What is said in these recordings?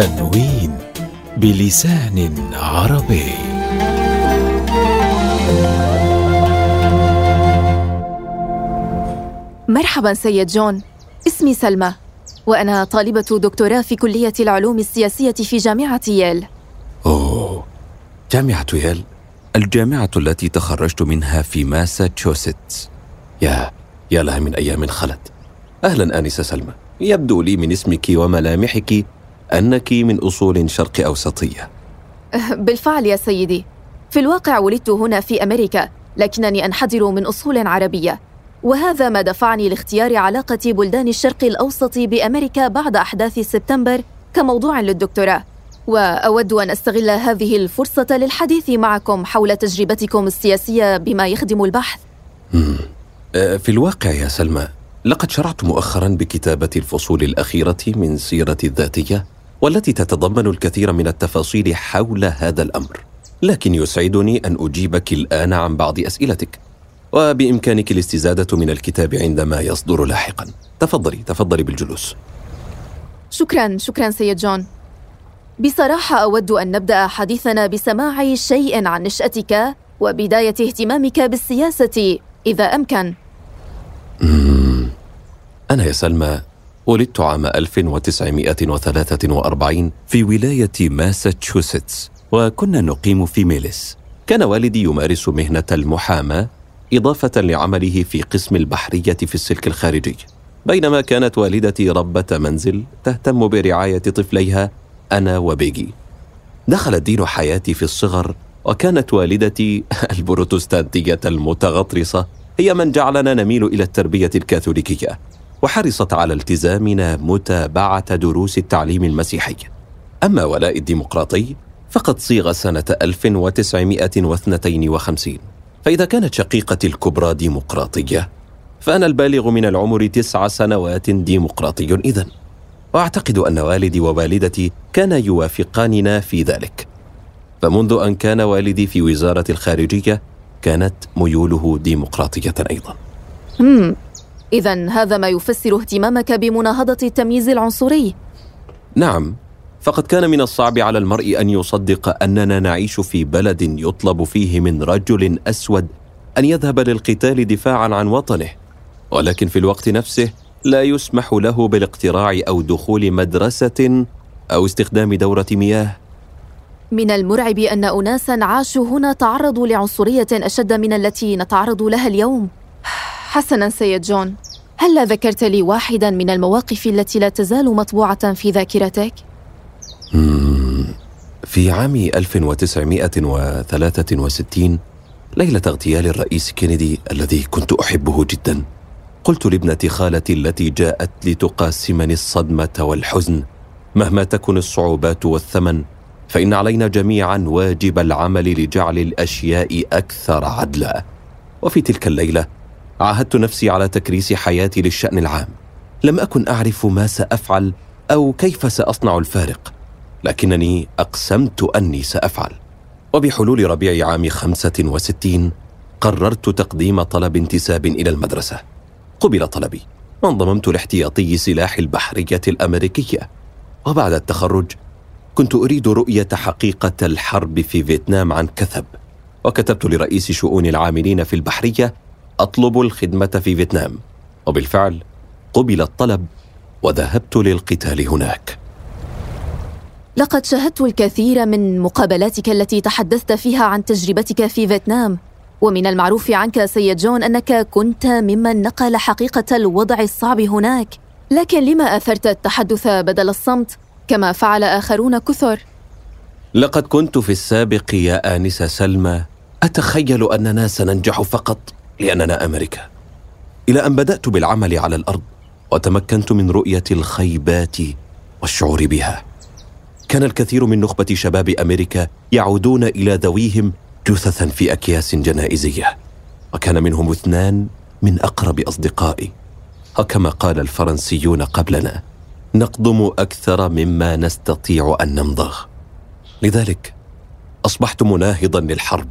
تنوين بلسان عربي. مرحبا سيد جون. اسمي سلمى وأنا طالبة دكتوراه في كلية العلوم السياسية في جامعة ييل. أوه جامعة ييل؟ الجامعة التي تخرجت منها في ماساتشوستس. يا يا لها من أيام خلت. أهلا آنسة سلمى. يبدو لي من اسمك وملامحك أنك من أصول شرق أوسطية. بالفعل يا سيدي. في الواقع ولدت هنا في أمريكا لكنني أنحدر من أصول عربية. وهذا ما دفعني لاختيار علاقة بلدان الشرق الأوسط بأمريكا بعد أحداث سبتمبر كموضوع للدكتوراه. وأود أن أستغل هذه الفرصة للحديث معكم حول تجربتكم السياسية بما يخدم البحث. أه، في الواقع يا سلمى لقد شرعت مؤخرا بكتابة الفصول الأخيرة من سيرتي الذاتية. والتي تتضمن الكثير من التفاصيل حول هذا الأمر. لكن يسعدني أن أجيبك الآن عن بعض أسئلتك. وبإمكانك الاستزادة من الكتاب عندما يصدر لاحقا. تفضلي تفضلي بالجلوس. شكرا شكرا سيد جون. بصراحة أود أن نبدأ حديثنا بسماع شيء عن نشأتك وبداية اهتمامك بالسياسة إذا أمكن. أنا يا سلمى ولدت عام 1943 في ولاية ماساتشوستس وكنا نقيم في ميليس. كان والدي يمارس مهنة المحاماة إضافة لعمله في قسم البحرية في السلك الخارجي. بينما كانت والدتي ربة منزل تهتم برعاية طفليها أنا وبيجي. دخل الدين حياتي في الصغر وكانت والدتي البروتستانتية المتغطرسة هي من جعلنا نميل إلى التربية الكاثوليكية. وحرصت على التزامنا متابعة دروس التعليم المسيحي. أما ولاء الديمقراطي فقد صيغ سنة 1952 فإذا كانت شقيقتي الكبرى ديمقراطية فأنا البالغ من العمر تسع سنوات ديمقراطي إذن. وأعتقد أن والدي ووالدتي كانا يوافقاننا في ذلك. فمنذ أن كان والدي في وزارة الخارجية كانت ميوله ديمقراطية أيضا. مم. إذا هذا ما يفسر اهتمامك بمناهضة التمييز العنصري. نعم فقد كان من الصعب على المرء أن يصدق أننا نعيش في بلد يطلب فيه من رجل أسود أن يذهب للقتال دفاعا عن وطنه ولكن في الوقت نفسه لا يسمح له بالاقتراع أو دخول مدرسة أو استخدام دورة مياه. من المرعب أن اناسا عاشوا هنا تعرضوا لعنصرية أشد من التي نتعرض لها اليوم. حسنا سيد جون هل ذكرت لي واحدا من المواقف التي لا تزال مطبوعة في ذاكرتك؟ في عام 1963 ليلة اغتيال الرئيس كينيدي الذي كنت أحبه جدا قلت لابنة خالتي التي جاءت لتقاسمني الصدمة والحزن مهما تكن الصعوبات والثمن فإن علينا جميعا واجب العمل لجعل الأشياء أكثر عدلا. وفي تلك الليلة عاهدت نفسي على تكريس حياتي للشأن العام. لم أكن أعرف ما سأفعل أو كيف سأصنع الفارق لكنني أقسمت أني سأفعل. وبحلول ربيع عام خمسة وستين قررت تقديم طلب انتساب إلى المدرسة. قبل طلبي وانضممت لاحتياطي سلاح البحرية الأمريكية. وبعد التخرج كنت أريد رؤية حقيقة الحرب في فيتنام عن كثب. وكتبت لرئيس شؤون العاملين في البحرية أطلب الخدمة في فيتنام. وبالفعل قبل الطلب وذهبت للقتال هناك. لقد شاهدت الكثير من مقابلاتك التي تحدثت فيها عن تجربتك في فيتنام. ومن المعروف عنك سيد جون أنك كنت ممن نقل حقيقة الوضع الصعب هناك. لكن لما أثرت التحدث بدل الصمت؟ كما فعل آخرون كثر. لقد كنت في السابق يا آنسة سلمى. أتخيل اننا سننجح فقط. لأننا أمريكا. إلى أن بدأت بالعمل على الأرض وتمكنت من رؤية الخيبات والشعور بها. كان الكثير من نخبة شباب أمريكا يعودون إلى ذويهم جثثا في أكياس جنائزية. وكان منهم اثنان من أقرب أصدقائي. وكما قال الفرنسيون قبلنا نقضم أكثر مما نستطيع أن نمضغ. لذلك أصبحت مناهضا للحرب.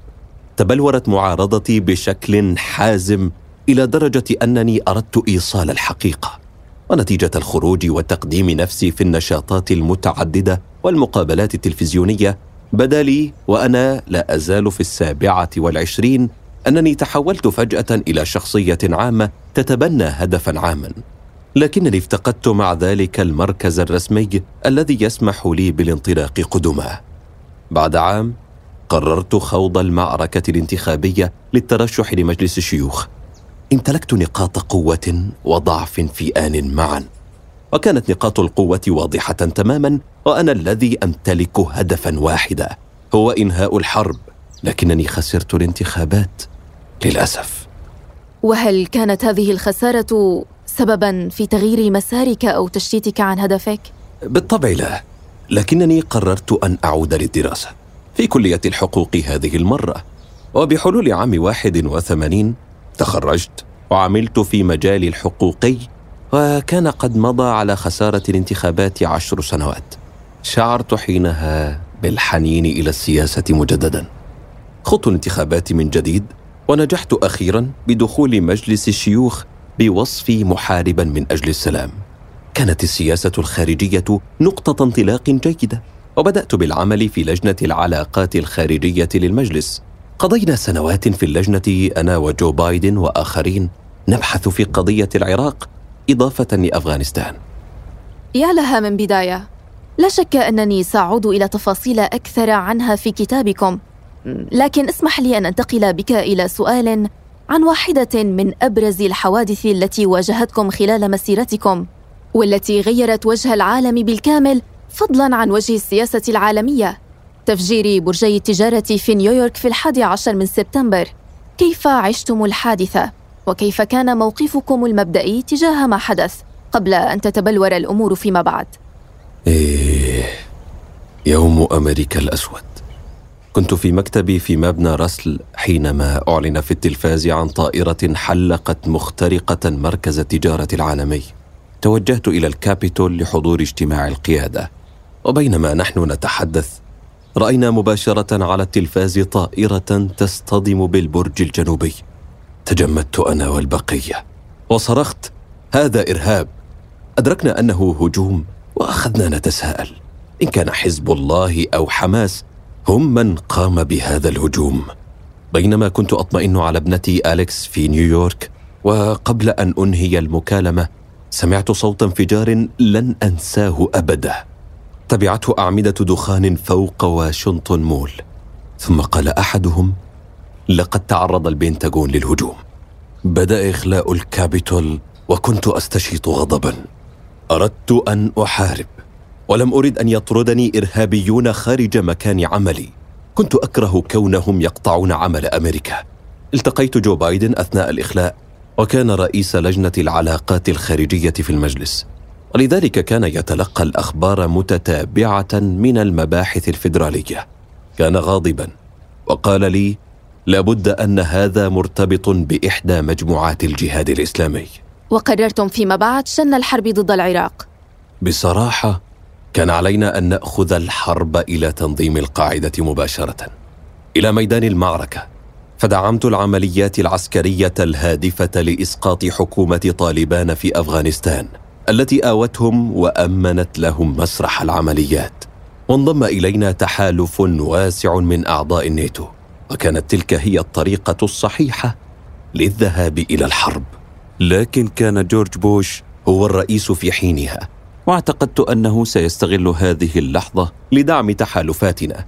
تبلورت معارضتي بشكل حازم إلى درجة أنني أردت إيصال الحقيقة ونتيجة الخروج وتقديم نفسي في النشاطات المتعددة والمقابلات التلفزيونية. بدا لي وأنا لا أزال في السابعة والعشرين أنني تحولت فجأة إلى شخصية عامة تتبنى هدفا عاما. لكنني افتقدت مع ذلك المركز الرسمي الذي يسمح لي بالانطلاق قدما بعد عام قررت خوض المعركة الانتخابية للترشح لمجلس الشيوخ. امتلكت نقاط قوة وضعف في آن معا. وكانت نقاط القوة واضحة تماما وأنا الذي أمتلك هدفا واحدا هو إنهاء الحرب. لكنني خسرت الانتخابات. للأسف. وهل كانت هذه الخسارة سببا في تغيير مسارك أو تشتيتك عن هدفك؟ بالطبع لا. لكنني قررت أن أعود للدراسة. في كلية الحقوق هذه المرة وبحلول عام واحد وثمانين تخرجت وعملت في مجال الحقوقي وكان قد مضى على خسارة الانتخابات عشر سنوات. شعرت حينها بالحنين إلى السياسة مجددا. خضت الانتخابات من جديد ونجحت أخيرا بدخول مجلس الشيوخ بوصفي محاربا من أجل السلام. كانت السياسة الخارجية نقطة انطلاق جيدة. وبدأت بالعمل في لجنة العلاقات الخارجية للمجلس. قضينا سنوات في اللجنة أنا وجو بايدن وآخرين نبحث في قضية العراق إضافة لأفغانستان. يا لها من بداية. لا شك أنني سأعود إلى تفاصيل أكثر عنها في كتابكم. لكن اسمح لي أن أنتقل بك إلى سؤال عن واحدة من أبرز الحوادث التي واجهتكم خلال مسيرتكم والتي غيرت وجه العالم بالكامل فضلا عن وجه السياسة العالمية. تفجير برجي التجارة في نيويورك في الحادي عشر من سبتمبر. كيف عشتم الحادثة؟ وكيف كان موقفكم المبدئي تجاه ما حدث قبل أن تتبلور الأمور فيما بعد؟ إيه يوم أمريكا الأسود. كنت في مكتبي في مبنى رسل حينما أعلن في التلفاز عن طائرة حلقت مخترقة مركز التجارة العالمي. توجهت إلى الكابيتول لحضور اجتماع القيادة. وبينما نحن نتحدث رأينا مباشرة على التلفاز طائرة تصطدم بالبرج الجنوبي. تجمدت أنا والبقية وصرخت هذا إرهاب. أدركنا أنه هجوم وأخذنا نتساءل. إن كان حزب الله أو حماس هم من قام بهذا الهجوم. بينما كنت أطمئن على ابنتي أليكس في نيويورك وقبل أن أنهي المكالمة سمعت صوت انفجار لن أنساه أبدا. تبعته أعمدة دخان فوق واشنطن مول. ثم قال أحدهم لقد تعرض البنتاغون للهجوم. بدأ إخلاء الكابيتول وكنت أستشيط غضبا. أردت أن أحارب ولم ارد أن يطردني إرهابيون خارج مكان عملي. كنت أكره كونهم يقطعون عمل أمريكا. التقيت جو بايدن أثناء الإخلاء وكان رئيس لجنة العلاقات الخارجية في المجلس. ولذلك كان يتلقى الأخبار متتابعة من المباحث الفيدرالية. كان غاضبا وقال لي لابد أن هذا مرتبط بإحدى مجموعات الجهاد الإسلامي. وقررتم فيما بعد شن الحرب ضد العراق؟ بصراحة كان علينا أن نأخذ الحرب إلى تنظيم القاعدة مباشرة. إلى ميدان المعركة فدعمت العمليات العسكرية الهادفة لإسقاط حكومة طالبان في أفغانستان. التي آوتهم وأمنت لهم مسرح العمليات. وانضم إلينا تحالف واسع من أعضاء الناتو. وكانت تلك هي الطريقة الصحيحة للذهاب إلى الحرب. لكن كان جورج بوش هو الرئيس في حينها. واعتقدت أنه سيستغل هذه اللحظة لدعم تحالفاتنا.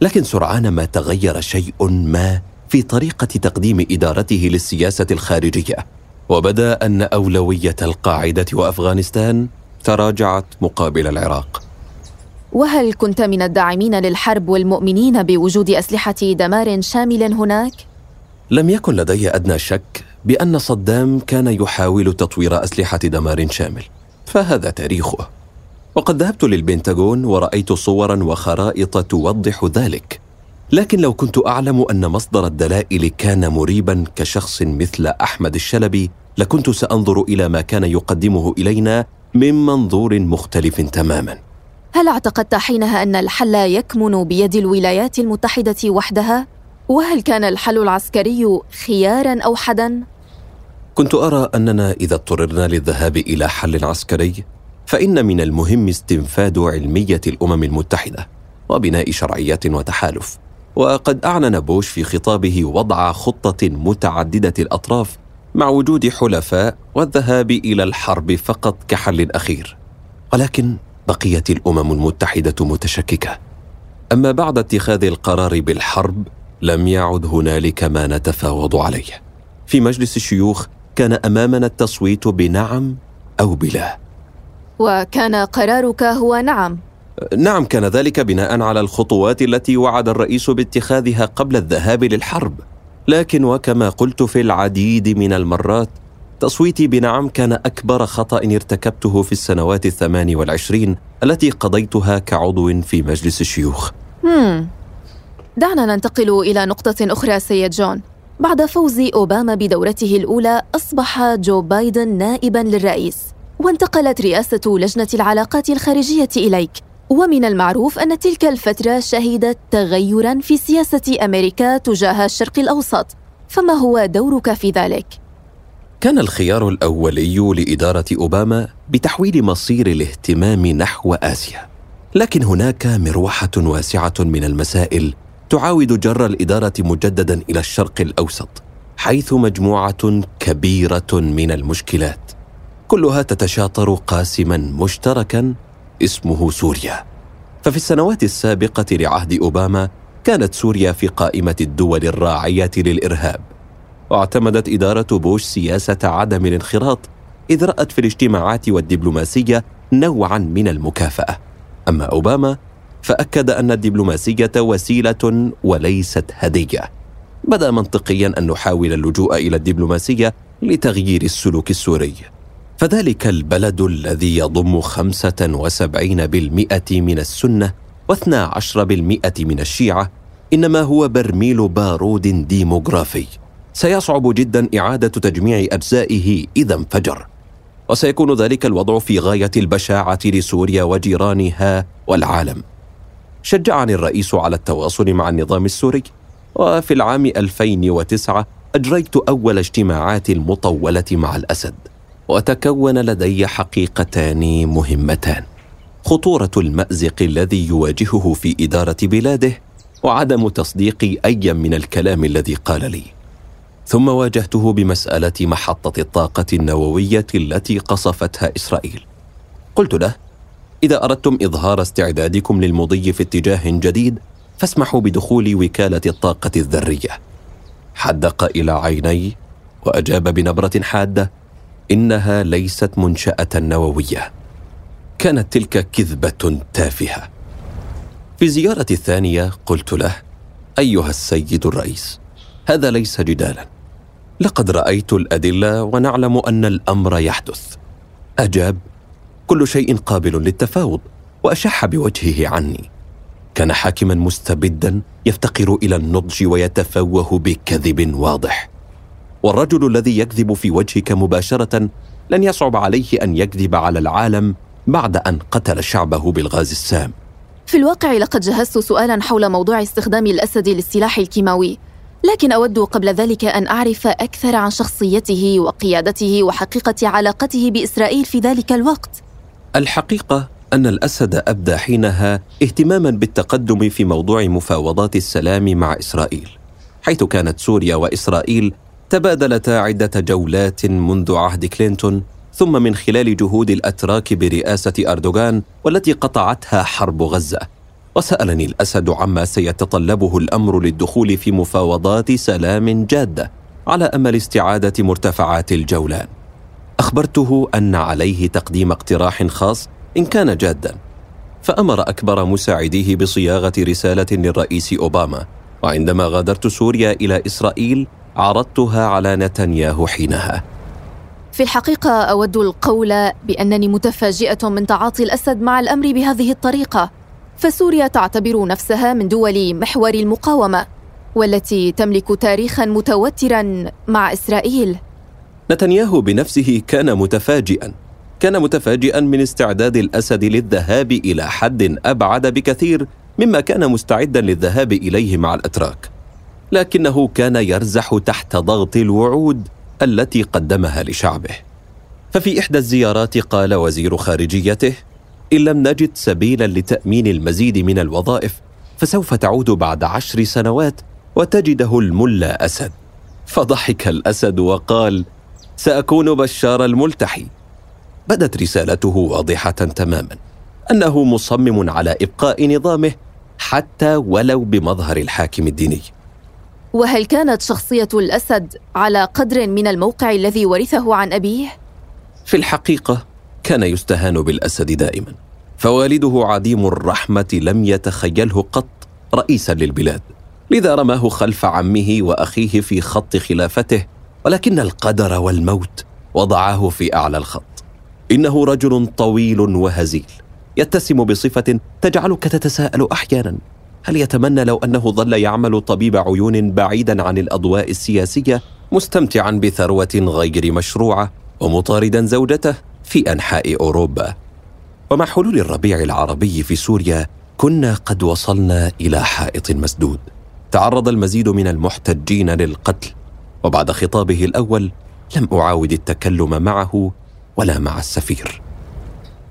لكن سرعان ما تغير شيء ما في طريقة تقديم إدارته للسياسة الخارجية. وبدا أن أولوية القاعدة وأفغانستان تراجعت مقابل العراق. وهل كنت من الداعمين للحرب والمؤمنين بوجود أسلحة دمار شامل هناك؟ لم يكن لدي أدنى شك بأن صدام كان يحاول تطوير أسلحة دمار شامل فهذا تاريخه. وقد ذهبت للبنتاغون ورأيت صورا وخرائط توضح ذلك. لكن لو كنت أعلم أن مصدر الدلائل كان مريبا كشخص مثل أحمد الشلبي لكنت سأنظر إلى ما كان يقدمه إلينا من منظور مختلف تماما. هل اعتقدت حينها أن الحل يكمن بيد الولايات المتحدة وحدها؟ وهل كان الحل العسكري خيارا اوحدا كنت أرى أننا إذا اضطررنا للذهاب إلى حل عسكري فإن من المهم استنفاد علمية الأمم المتحدة وبناء شرعيات وتحالف. وقد أعلن بوش في خطابه وضع خطة متعددة الأطراف مع وجود حلفاء والذهاب إلى الحرب فقط كحل أخير. ولكن بقيت الأمم المتحدة متشككة. أما بعد اتخاذ القرار بالحرب لم يعد هنالك ما نتفاوض عليه. في مجلس الشيوخ كان أمامنا التصويت بنعم أو بلا. وكان قرارك هو نعم. نعم كان ذلك بناء على الخطوات التي وعد الرئيس باتخاذها قبل الذهاب للحرب. لكن وكما قلت في العديد من المرات تصويتي بنعم كان أكبر خطأ ارتكبته في السنوات الثمان والعشرين التي قضيتها كعضو في مجلس الشيوخ. مم. دعنا ننتقل إلى نقطة أخرى سيد جون. بعد فوز أوباما بدورته الأولى أصبح جو بايدن نائبا للرئيس. وانتقلت رئاسة لجنة العلاقات الخارجية إليك. ومن المعروف أن تلك الفترة شهدت تغيرا في سياسة أمريكا تجاه الشرق الأوسط فما هو دورك في ذلك؟ كان الخيار الأولي لإدارة أوباما بتحويل مصير الاهتمام نحو آسيا لكن هناك مروحة واسعة من المسائل تعاود جر الإدارة مجددا إلى الشرق الأوسط حيث مجموعة كبيرة من المشكلات كلها تتشاطر قاسما مشتركا اسمه سوريا. ففي السنوات السابقة لعهد أوباما كانت سوريا في قائمة الدول الراعية للإرهاب. واعتمدت إدارة بوش سياسة عدم الانخراط إذ رأت في الاجتماعات والدبلوماسية نوعا من المكافأة. أما أوباما فأكد أن الدبلوماسية وسيلة وليست هدية. بدا منطقيا أن نحاول اللجوء إلى الدبلوماسية لتغيير السلوك السوري. فذلك البلد الذي يضم خمسة وسبعين بالمئة من السنة واثنى عشر بالمئة من الشيعة إنما هو برميل بارود ديموغرافي. سيصعب جدا إعادة تجميع أجزائه إذا انفجر. وسيكون ذلك الوضع في غاية البشاعة لسوريا وجيرانها والعالم. شجعني الرئيس على التواصل مع النظام السوري. وفي العام 2009 أجريت أول اجتماعات المطولة مع الأسد. وتكون لدي حقيقتان مهمتان. خطورة المأزق الذي يواجهه في إدارة بلاده وعدم تصديق أي من الكلام الذي قال لي. ثم واجهته بمسألة محطة الطاقة النووية التي قصفتها إسرائيل. قلت له إذا أردتم إظهار استعدادكم للمضي في اتجاه جديد فاسمحوا بدخول وكالة الطاقة الذرية. حدق إلى عيني وأجاب بنبرة حادة إنها ليست منشأة نووية. كانت تلك كذبة تافهة. في زيارتي الثانية قلت له أيها السيد الرئيس هذا ليس جدالا. لقد رأيت الأدلة ونعلم أن الأمر يحدث. أجاب كل شيء قابل للتفاوض وأشح بوجهه عني. كان حاكما مستبدا يفتقر إلى النضج ويتفوه بكذب واضح. والرجل الذي يكذب في وجهك مباشرة لن يصعب عليه أن يكذب على العالم بعد أن قتل شعبه بالغاز السام. في الواقع لقد جهزت سؤالا حول موضوع استخدام الأسد للسلاح الكيماوي لكن أود قبل ذلك أن أعرف أكثر عن شخصيته وقيادته وحقيقة علاقته بإسرائيل في ذلك الوقت. الحقيقة أن الأسد أبدى حينها اهتماما بالتقدم في موضوع مفاوضات السلام مع إسرائيل حيث كانت سوريا وإسرائيل تبادلتا عدة جولات منذ عهد كلينتون ثم من خلال جهود الأتراك برئاسة أردوغان والتي قطعتها حرب غزة. وسألني الأسد عما سيتطلبه الأمر للدخول في مفاوضات سلام جادة على أمل استعادة مرتفعات الجولان أخبرته أن عليه تقديم اقتراح خاص إن كان جادا فأمر أكبر مساعديه بصياغة رسالة للرئيس أوباما. وعندما غادرت سوريا إلى إسرائيل عرضتها على نتنياهو حينها. في الحقيقة أود القول بأنني متفاجئة من تعاطي الأسد مع الأمر بهذه الطريقة. فسوريا تعتبر نفسها من دول محور المقاومة والتي تملك تاريخا متوترا مع إسرائيل. نتنياهو بنفسه كان متفاجئا كان متفاجئا من استعداد الأسد للذهاب إلى حد أبعد بكثير مما كان مستعدا للذهاب إليه مع الأتراك. لكنه كان يرزح تحت ضغط الوعود التي قدمها لشعبه. ففي إحدى الزيارات قال وزير خارجيته إن لم نجد سبيلا لتأمين المزيد من الوظائف فسوف تعود بعد عشر سنوات وتجده الملا أسد. فضحك الأسد وقال سأكون بشار الملتحي. بدت رسالته واضحة تماما أنه مصمم على إبقاء نظامه حتى ولو بمظهر الحاكم الديني. وهل كانت شخصية الأسد على قدر من الموقع الذي ورثه عن أبيه؟ في الحقيقة كان يستهان بالأسد دائما فوالده عديم الرحمة لم يتخيله قط رئيسا للبلاد لذا رماه خلف عمه وأخيه في خط خلافته ولكن القدر والموت وضعاه في أعلى الخط. إنه رجل طويل وهزيل يتسم بصفة تجعلك تتساءل أحيانا. هل يتمنى لو أنه ظل يعمل طبيب عيون بعيدا عن الأضواء السياسية مستمتعا بثروة غير مشروعة ومطاردا زوجته في أنحاء أوروبا؟ ومع حلول الربيع العربي في سوريا كنا قد وصلنا إلى حائط مسدود. تعرض المزيد من المحتجين للقتل وبعد خطابه الأول لم أعاود التكلم معه ولا مع السفير.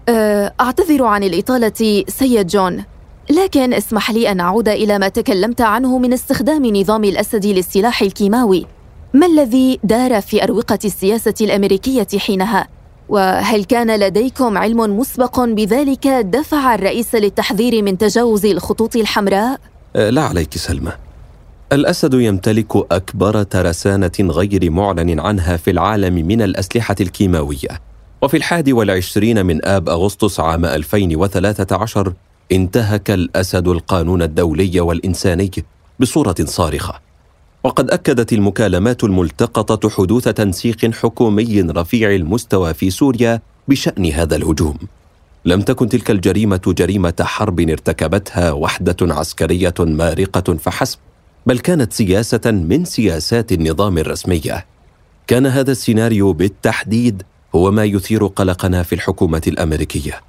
أه، أعتذر عن الإطالة سيد جون. لكن اسمح لي أن أعود إلى ما تكلمت عنه من استخدام نظام الأسد للسلاح الكيماوي. ما الذي دار في أروقة السياسة الأمريكية حينها؟ وهل كان لديكم علم مسبق بذلك دفع الرئيس للتحذير من تجاوز الخطوط الحمراء؟ أه، لا عليك سلمى. الأسد يمتلك أكبر ترسانة غير معلن عنها في العالم من الأسلحة الكيماوية. وفي الحادي والعشرين من آب أغسطس عام 2013 انتهك الأسد القانون الدولي والإنساني بصورة صارخة. وقد أكدت المكالمات الملتقطة حدوث تنسيق حكومي رفيع المستوى في سوريا بشأن هذا الهجوم. لم تكن تلك الجريمة جريمة حرب ارتكبتها وحدة عسكرية مارقة فحسب بل كانت سياسة من سياسات النظام الرسمية كان هذا السيناريو بالتحديد هو ما يثير قلقنا في الحكومة الأمريكية.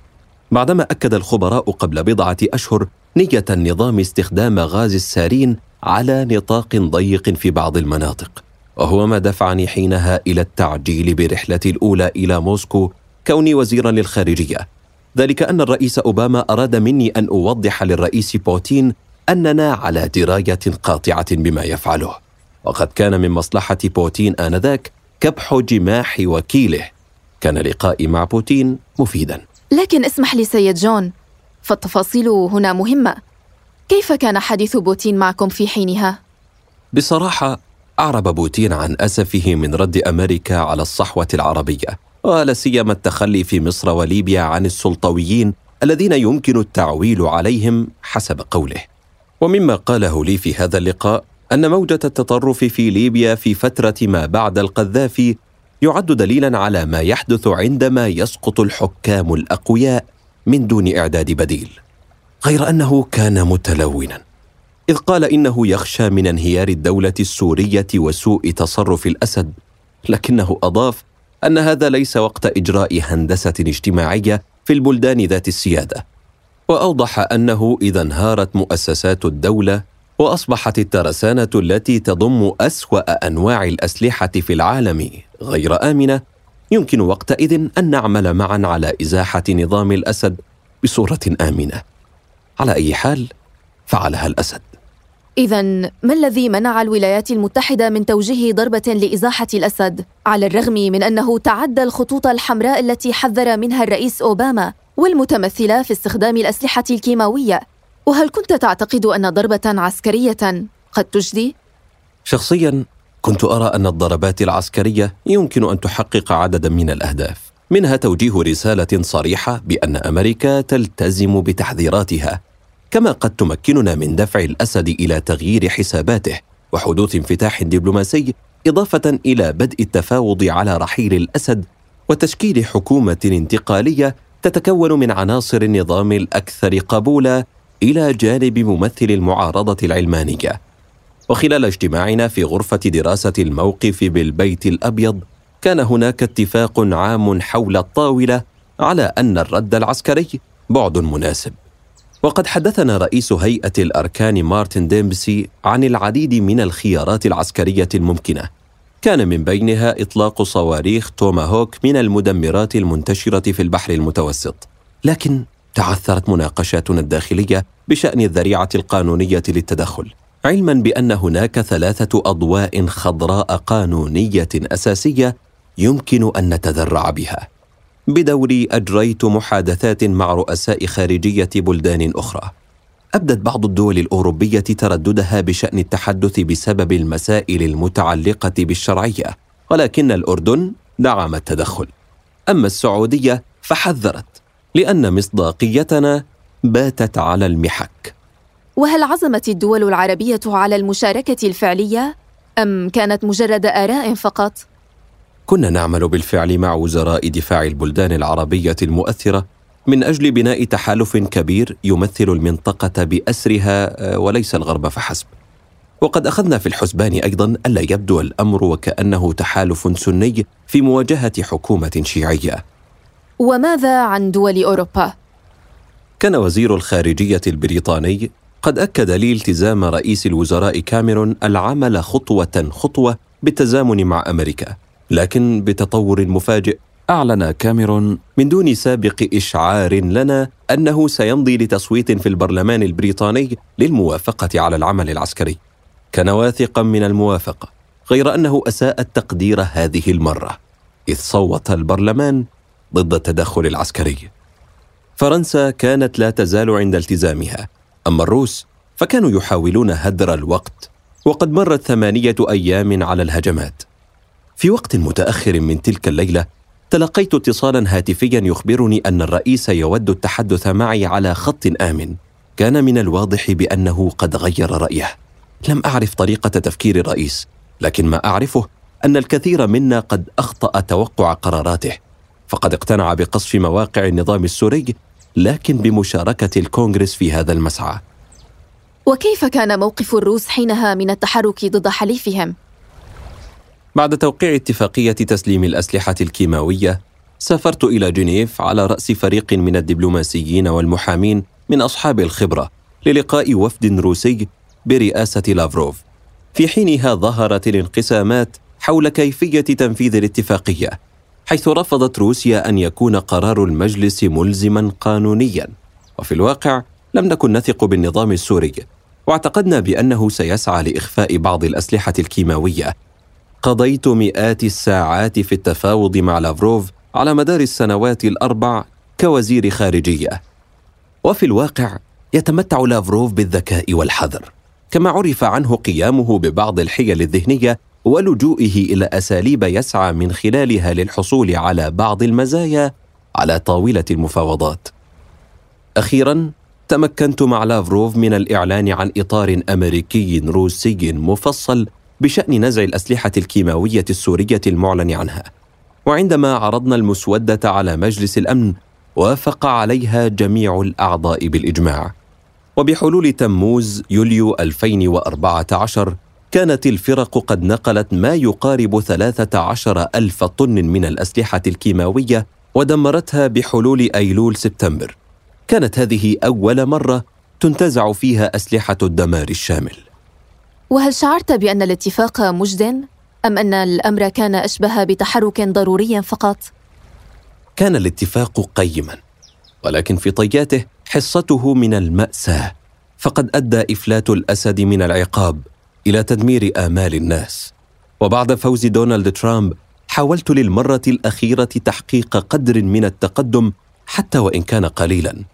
بعدما أكد الخبراء قبل بضعة أشهر نية النظام استخدام غاز السارين على نطاق ضيق في بعض المناطق وهو ما دفعني حينها إلى التعجيل برحلتي الأولى إلى موسكو كوني وزيرا للخارجية. ذلك أن الرئيس أوباما أراد مني أن أوضح للرئيس بوتين أننا على دراية قاطعة بما يفعله. وقد كان من مصلحة بوتين آنذاك كبح جماح وكيله. كان لقائي مع بوتين مفيدا. لكن اسمح لي سيد جون فالتفاصيل هنا مهمة. كيف كان حديث بوتين معكم في حينها؟ بصراحة أعرب بوتين عن أسفه من رد أمريكا على الصحوة العربية ولا سيما التخلي في مصر وليبيا عن السلطويين الذين يمكن التعويل عليهم حسب قوله. ومما قاله لي في هذا اللقاء أن موجة التطرف في ليبيا في فترة ما بعد القذافي يعد دليلا على ما يحدث عندما يسقط الحكام الأقوياء من دون إعداد بديل. غير أنه كان متلونا. إذ قال إنه يخشى من انهيار الدولة السورية وسوء تصرف الأسد لكنه أضاف أن هذا ليس وقت إجراء هندسة اجتماعية في البلدان ذات السيادة. وأوضح أنه إذا انهارت مؤسسات الدولة وأصبحت الترسانة التي تضم أسوأ أنواع الأسلحة في العالم غير آمنة يمكن وقتئذ أن نعمل معا على إزاحة نظام الأسد بصورة آمنة. على أي حال فعلها الأسد. اذا ما الذي منع الولايات المتحدة من توجيه ضربة لإزاحة الأسد؟ على الرغم من أنه تعدى الخطوط الحمراء التي حذر منها الرئيس أوباما والمتمثلة في استخدام الأسلحة الكيماوية. وهل كنت تعتقد أن ضربة عسكرية قد تجدي؟ شخصيا كنت أرى أن الضربات العسكرية يمكن أن تحقق عددا من الأهداف. منها توجيه رسالة صريحة بأن أمريكا تلتزم بتحذيراتها كما قد تمكننا من دفع الأسد إلى تغيير حساباته وحدوث انفتاح دبلوماسي إضافة إلى بدء التفاوض على رحيل الأسد وتشكيل حكومة انتقالية تتكون من عناصر النظام الأكثر قبولا إلى جانب ممثل المعارضة العلمانية. وخلال اجتماعنا في غرفة دراسة الموقف بالبيت الأبيض كان هناك اتفاق عام حول الطاولة على أن الرد العسكري بعد مناسب. وقد حدثنا رئيس هيئة الأركان مارتن ديمبسي عن العديد من الخيارات العسكرية الممكنة. كان من بينها إطلاق صواريخ توماهوك من المدمرات المنتشرة في البحر المتوسط. لكن تعثرت مناقشاتنا الداخلية بشأن الذريعة القانونية للتدخل. علما بأن هناك ثلاثة أضواء خضراء قانونية أساسية يمكن أن نتذرع بها. بدوري أجريت محادثات مع رؤساء خارجية بلدان أخرى. أبدت بعض الدول الأوروبية ترددها بشأن التحدث بسبب المسائل المتعلقة بالشرعية ولكن الأردن دعم التدخل. أما السعودية فحذرت لأن مصداقيتنا باتت على المحك. وهل عزمت الدول العربية على المشاركة الفعلية أم كانت مجرد آراء فقط؟ كنا نعمل بالفعل مع وزراء دفاع البلدان العربية المؤثرة من أجل بناء تحالف كبير يمثل المنطقة بأسرها آه، وليس الغرب فحسب. وقد أخذنا في الحسبان أيضا ألا يبدو الأمر وكأنه تحالف سني في مواجهة حكومة شيعية. وماذا عن دول أوروبا؟ كان وزير الخارجية البريطاني قد أكد لي التزام رئيس الوزراء كاميرون العمل خطوة خطوة بالتزامن مع أمريكا، لكن بتطور مفاجئ أعلن كاميرون من دون سابق إشعار لنا أنه سيمضي لتصويت في البرلمان البريطاني للموافقة على العمل العسكري. كان واثقا من الموافقة، غير أنه أساء التقدير هذه المرة، إذ صوت البرلمان ضد التدخل العسكري. فرنسا كانت لا تزال عند التزامها، أما الروس فكانوا يحاولون هدر الوقت، وقد مرت ثمانية أيام على الهجمات. في وقت متأخر من تلك الليلة تلقيت اتصالا هاتفيا يخبرني أن الرئيس يود التحدث معي على خط آمن. كان من الواضح بأنه قد غير رأيه. لم أعرف طريقة تفكير الرئيس لكن ما أعرفه أن الكثير منا قد أخطأ توقع قراراته. فقد اقتنع بقصف مواقع النظام السوري لكن بمشاركة الكونغرس في هذا المسعى. وكيف كان موقف الروس حينها من التحرك ضد حليفهم؟ بعد توقيع اتفاقية تسليم الأسلحة الكيماوية سافرت إلى جنيف على رأس فريق من الدبلوماسيين والمحامين من أصحاب الخبرة للقاء وفد روسي برئاسة لافروف. في حينها ظهرت الانقسامات حول كيفية تنفيذ الاتفاقية. حيث رفضت روسيا أن يكون قرار المجلس ملزما قانونيا. وفي الواقع لم نكن نثق بالنظام السوري واعتقدنا بأنه سيسعى لإخفاء بعض الأسلحة الكيماوية. قضيت مئات الساعات في التفاوض مع لافروف على مدار السنوات الأربع كوزير خارجية. وفي الواقع يتمتع لافروف بالذكاء والحذر كما عرف عنه قيامه ببعض الحيل الذهنية ولجوئه إلى أساليب يسعى من خلالها للحصول على بعض المزايا على طاولة المفاوضات. أخيرا تمكنت مع لافروف من الإعلان عن إطار أمريكي روسي مفصل بشأن نزع الأسلحة الكيماوية السورية المعلن عنها. وعندما عرضنا المسودة على مجلس الأمن وافق عليها جميع الأعضاء بالإجماع. وبحلول تموز يوليو 2014 كانت الفرق قد نقلت ما يقارب 13 ألف طن من الأسلحة الكيماوية ودمرتها بحلول أيلول سبتمبر. كانت هذه أول مرة تنتزع فيها أسلحة الدمار الشامل. وهل شعرت بأن الاتفاق مجد أم أن الأمر كان أشبه بتحرك ضروري فقط؟ كان الاتفاق قيما ولكن في طياته حصته من المأساة فقد أدى إفلات الأسد من العقاب إلى تدمير آمال الناس. وبعد فوز دونالد ترامب حاولت للمرة الأخيرة تحقيق قدر من التقدم حتى وإن كان قليلا.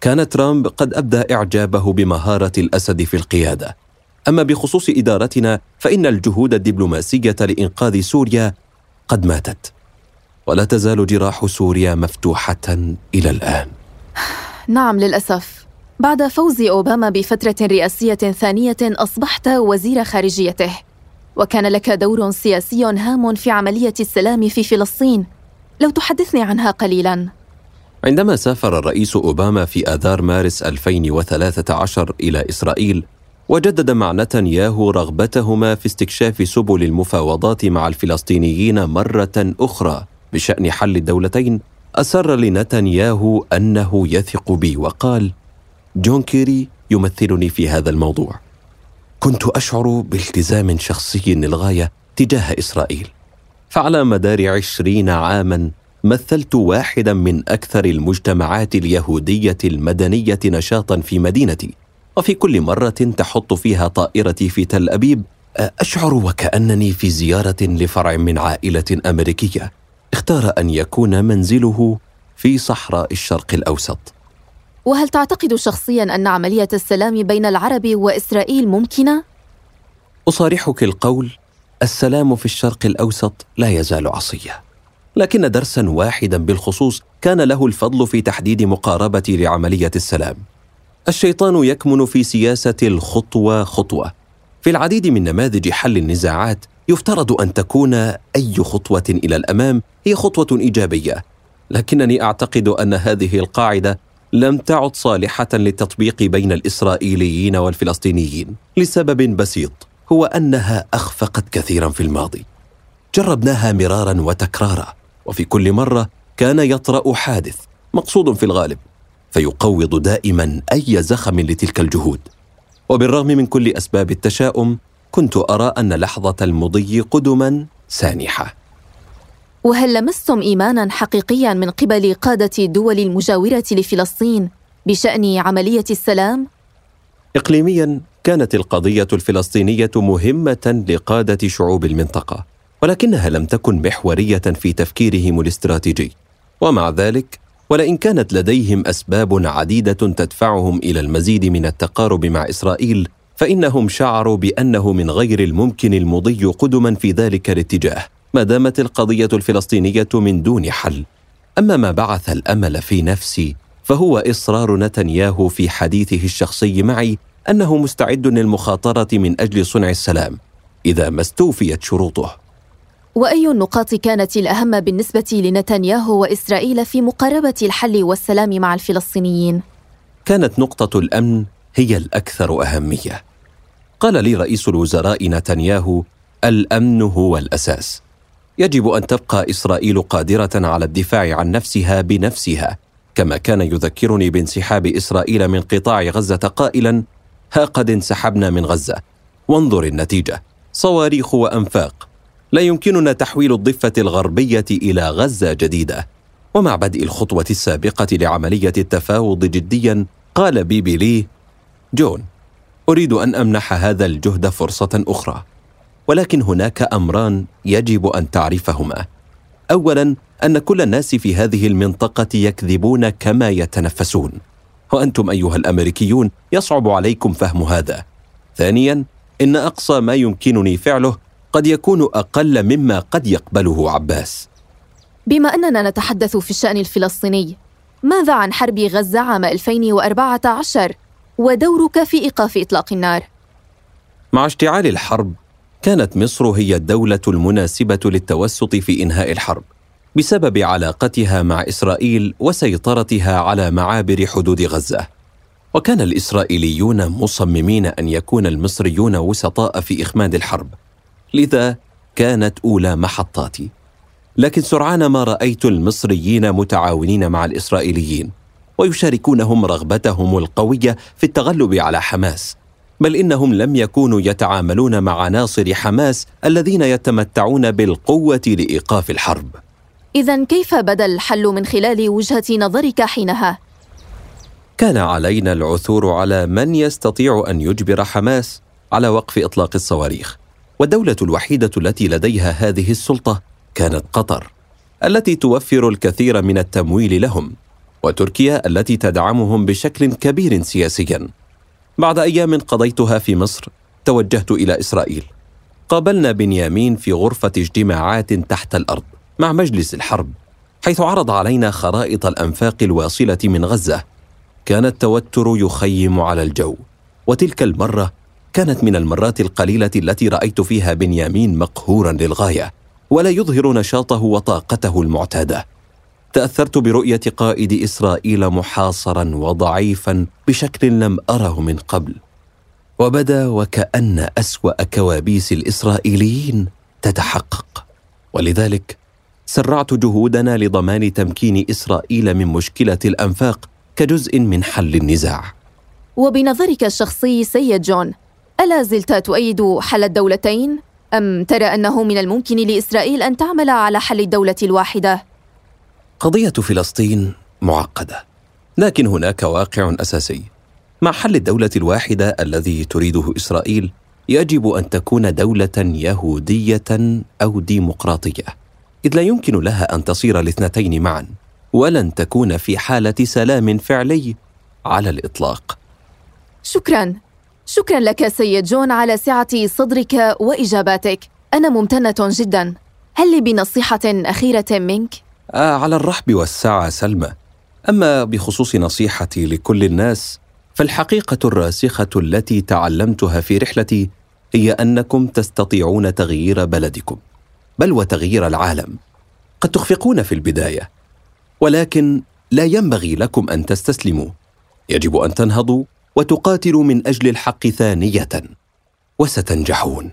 كان ترامب قد أبدى إعجابه بمهارة الأسد في القيادة. أما بخصوص إدارتنا فإن الجهود الدبلوماسية لإنقاذ سوريا قد ماتت. ولا تزال جراح سوريا مفتوحة إلى الآن. نعم للأسف. بعد فوز أوباما بفترة رئاسية ثانية أصبحت وزير خارجيته. وكان لك دور سياسي هام في عملية السلام في فلسطين. لو تحدثني عنها قليلا. عندما سافر الرئيس أوباما في آذار مارس 2013 إلى إسرائيل وجدد مع نتنياهو رغبتهما في استكشاف سبل المفاوضات مع الفلسطينيين مرة أخرى. بشأن حل الدولتين اسر لنتنياهو أنه يثق بي وقال جون كيري يمثلني في هذا الموضوع. كنت أشعر بالتزام شخصي للغاية تجاه إسرائيل. فعلى مدار عشرين عاما مثلت واحدا من أكثر المجتمعات اليهودية المدنية نشاطا في مدينتي. وفي كل مرة تحط فيها طائرتي في تل أبيب أشعر وكأنني في زيارة لفرع من عائلة أمريكية. اختار أن يكون منزله في صحراء الشرق الأوسط. وهل تعتقد شخصيا أن عملية السلام بين العرب وإسرائيل ممكنة؟ أصارحك القول السلام في الشرق الأوسط لا يزال عصية. لكن درسا واحدا بالخصوص كان له الفضل في تحديد مقاربتي لعملية السلام. الشيطان يكمن في سياسة الخطوة خطوة. في العديد من نماذج حل النزاعات يفترض أن تكون أي خطوة إلى الأمام هي خطوة إيجابية. لكنني أعتقد أن هذه القاعدة لم تعد صالحة للتطبيق بين الإسرائيليين والفلسطينيين لسبب بسيط هو أنها أخفقت كثيرا في الماضي. جربناها مرارا وتكرارا وفي كل مرة كان يطرأ حادث مقصود في الغالب فيقوض دائما أي زخم لتلك الجهود. وبالرغم من كل أسباب التشاؤم كنت أرى أن لحظة المضي قدما سانحة. وهل لمستم إيمانا حقيقيا من قبل قادة الدول المجاوره لفلسطين بشأن عملية السلام؟ اقليميا كانت القضية الفلسطينية مهمة لقادة شعوب المنطقة ولكنها لم تكن محورية في تفكيرهم الاستراتيجي. ومع ذلك ولئن كانت لديهم أسباب عديدة تدفعهم إلى المزيد من التقارب مع إسرائيل فإنهم شعروا بأنه من غير الممكن المضي قدما في ذلك الاتجاه. ما دامت القضية الفلسطينية من دون حل. أما ما بعث الأمل في نفسي فهو إصرار نتنياهو في حديثه الشخصي معي أنه مستعد للمخاطرة من أجل صنع السلام إذا ما استوفيت شروطه. وأي النقاط كانت الأهم بالنسبة لنتنياهو وإسرائيل في مقاربة الحل والسلام مع الفلسطينيين؟ كانت نقطة الأمن هي الأكثر أهمية. قال لي رئيس الوزراء نتنياهو الأمن هو الأساس. يجب أن تبقى إسرائيل قادرة على الدفاع عن نفسها بنفسها كما كان يذكرني بانسحاب إسرائيل من قطاع غزة قائلا ها قد انسحبنا من غزة. وانظر النتيجة. صواريخ وأنفاق. لا يمكننا تحويل الضفة الغربية إلى غزة جديدة. ومع بدء الخطوة السابقة لعملية التفاوض جديا قال بيبي لي جون أريد أن أمنح هذا الجهد فرصة أخرى. ولكن هناك أمران يجب أن تعرفهما. اولا أن كل الناس في هذه المنطقة يكذبون كما يتنفسون. وأنتم أيها الأمريكيون يصعب عليكم فهم هذا. ثانيا إن أقصى ما يمكنني فعله قد يكون أقل مما قد يقبله عباس. بما أننا نتحدث في الشأن الفلسطيني ماذا عن حرب غزة عام 2014 ودورك في إيقاف إطلاق النار؟ مع اشتعال الحرب كانت مصر هي الدولة المناسبة للتوسط في إنهاء الحرب بسبب علاقتها مع إسرائيل وسيطرتها على معابر حدود غزة. وكان الإسرائيليون مصممين أن يكون المصريون وسطاء في إخماد الحرب. لذا كانت أولى محطاتي لكن سرعان ما رأيت المصريين متعاونين مع الإسرائيليين ويشاركونهم رغبتهم القوية في التغلب على حماس. بل إنهم لم يكونوا يتعاملون مع ناصر حماس الذين يتمتعون بالقوة لإيقاف الحرب. اذا كيف بدأ الحل من خلال وجهة نظرك حينها؟ كان علينا العثور على من يستطيع أن يجبر حماس على وقف إطلاق الصواريخ والدولة الوحيدة التي لديها هذه السلطة كانت قطر التي توفر الكثير من التمويل لهم وتركيا التي تدعمهم بشكل كبير سياسيا. بعد أيام قضيتها في مصر توجهت إلى إسرائيل. قابلنا بنيامين في غرفة اجتماعات تحت الأرض مع مجلس الحرب حيث عرض علينا خرائط الأنفاق الواصلة من غزة. كان التوتر يخيم على الجو وتلك المرة كانت من المرات القليلة التي رأيت فيها بنيامين مقهورا للغاية ولا يظهر نشاطه وطاقته المعتادة. تأثرت برؤية قائد إسرائيل محاصرا وضعيفا بشكل لم أره من قبل. وبدا وكأن أسوأ كوابيس الإسرائيليين تتحقق. ولذلك سرعت جهودنا لضمان تمكين إسرائيل من مشكلة الأنفاق كجزء من حل النزاع. وبنظرك الشخصي سيد جون ألا زلت تؤيد حل الدولتين؟ أم ترى أنه من الممكن لإسرائيل أن تعمل على حل الدولة الواحدة؟ قضية فلسطين معقدة. لكن هناك واقع أساسي. مع حل الدولة الواحدة الذي تريده إسرائيل يجب أن تكون دولة يهودية أو ديمقراطية. إذ لا يمكن لها أن تصير الاثنتين معا ولن تكون في حالة سلام فعلي على الإطلاق. شكرا. شكرا لك سيد جون على سعة صدرك وإجاباتك. أنا ممتنة جدا. هل لي بنصيحة أخيرة منك؟ آه على الرحب والسعة سلمى. أما بخصوص نصيحتي لكل الناس فالحقيقة الراسخة التي تعلمتها في رحلتي هي أنكم تستطيعون تغيير بلدكم بل وتغيير العالم. قد تخفقون في البداية ولكن لا ينبغي لكم أن تستسلموا. يجب أن تنهضوا وتقاتلوا من أجل الحق ثانية وستنجحون.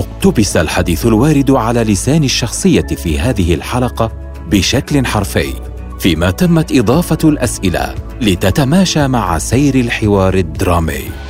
اقتبس الحديث الوارد على لسان الشخصية في هذه الحلقة بشكل حرفي فيما تمت إضافة الأسئلة لتتماشى مع سير الحوار الدرامي.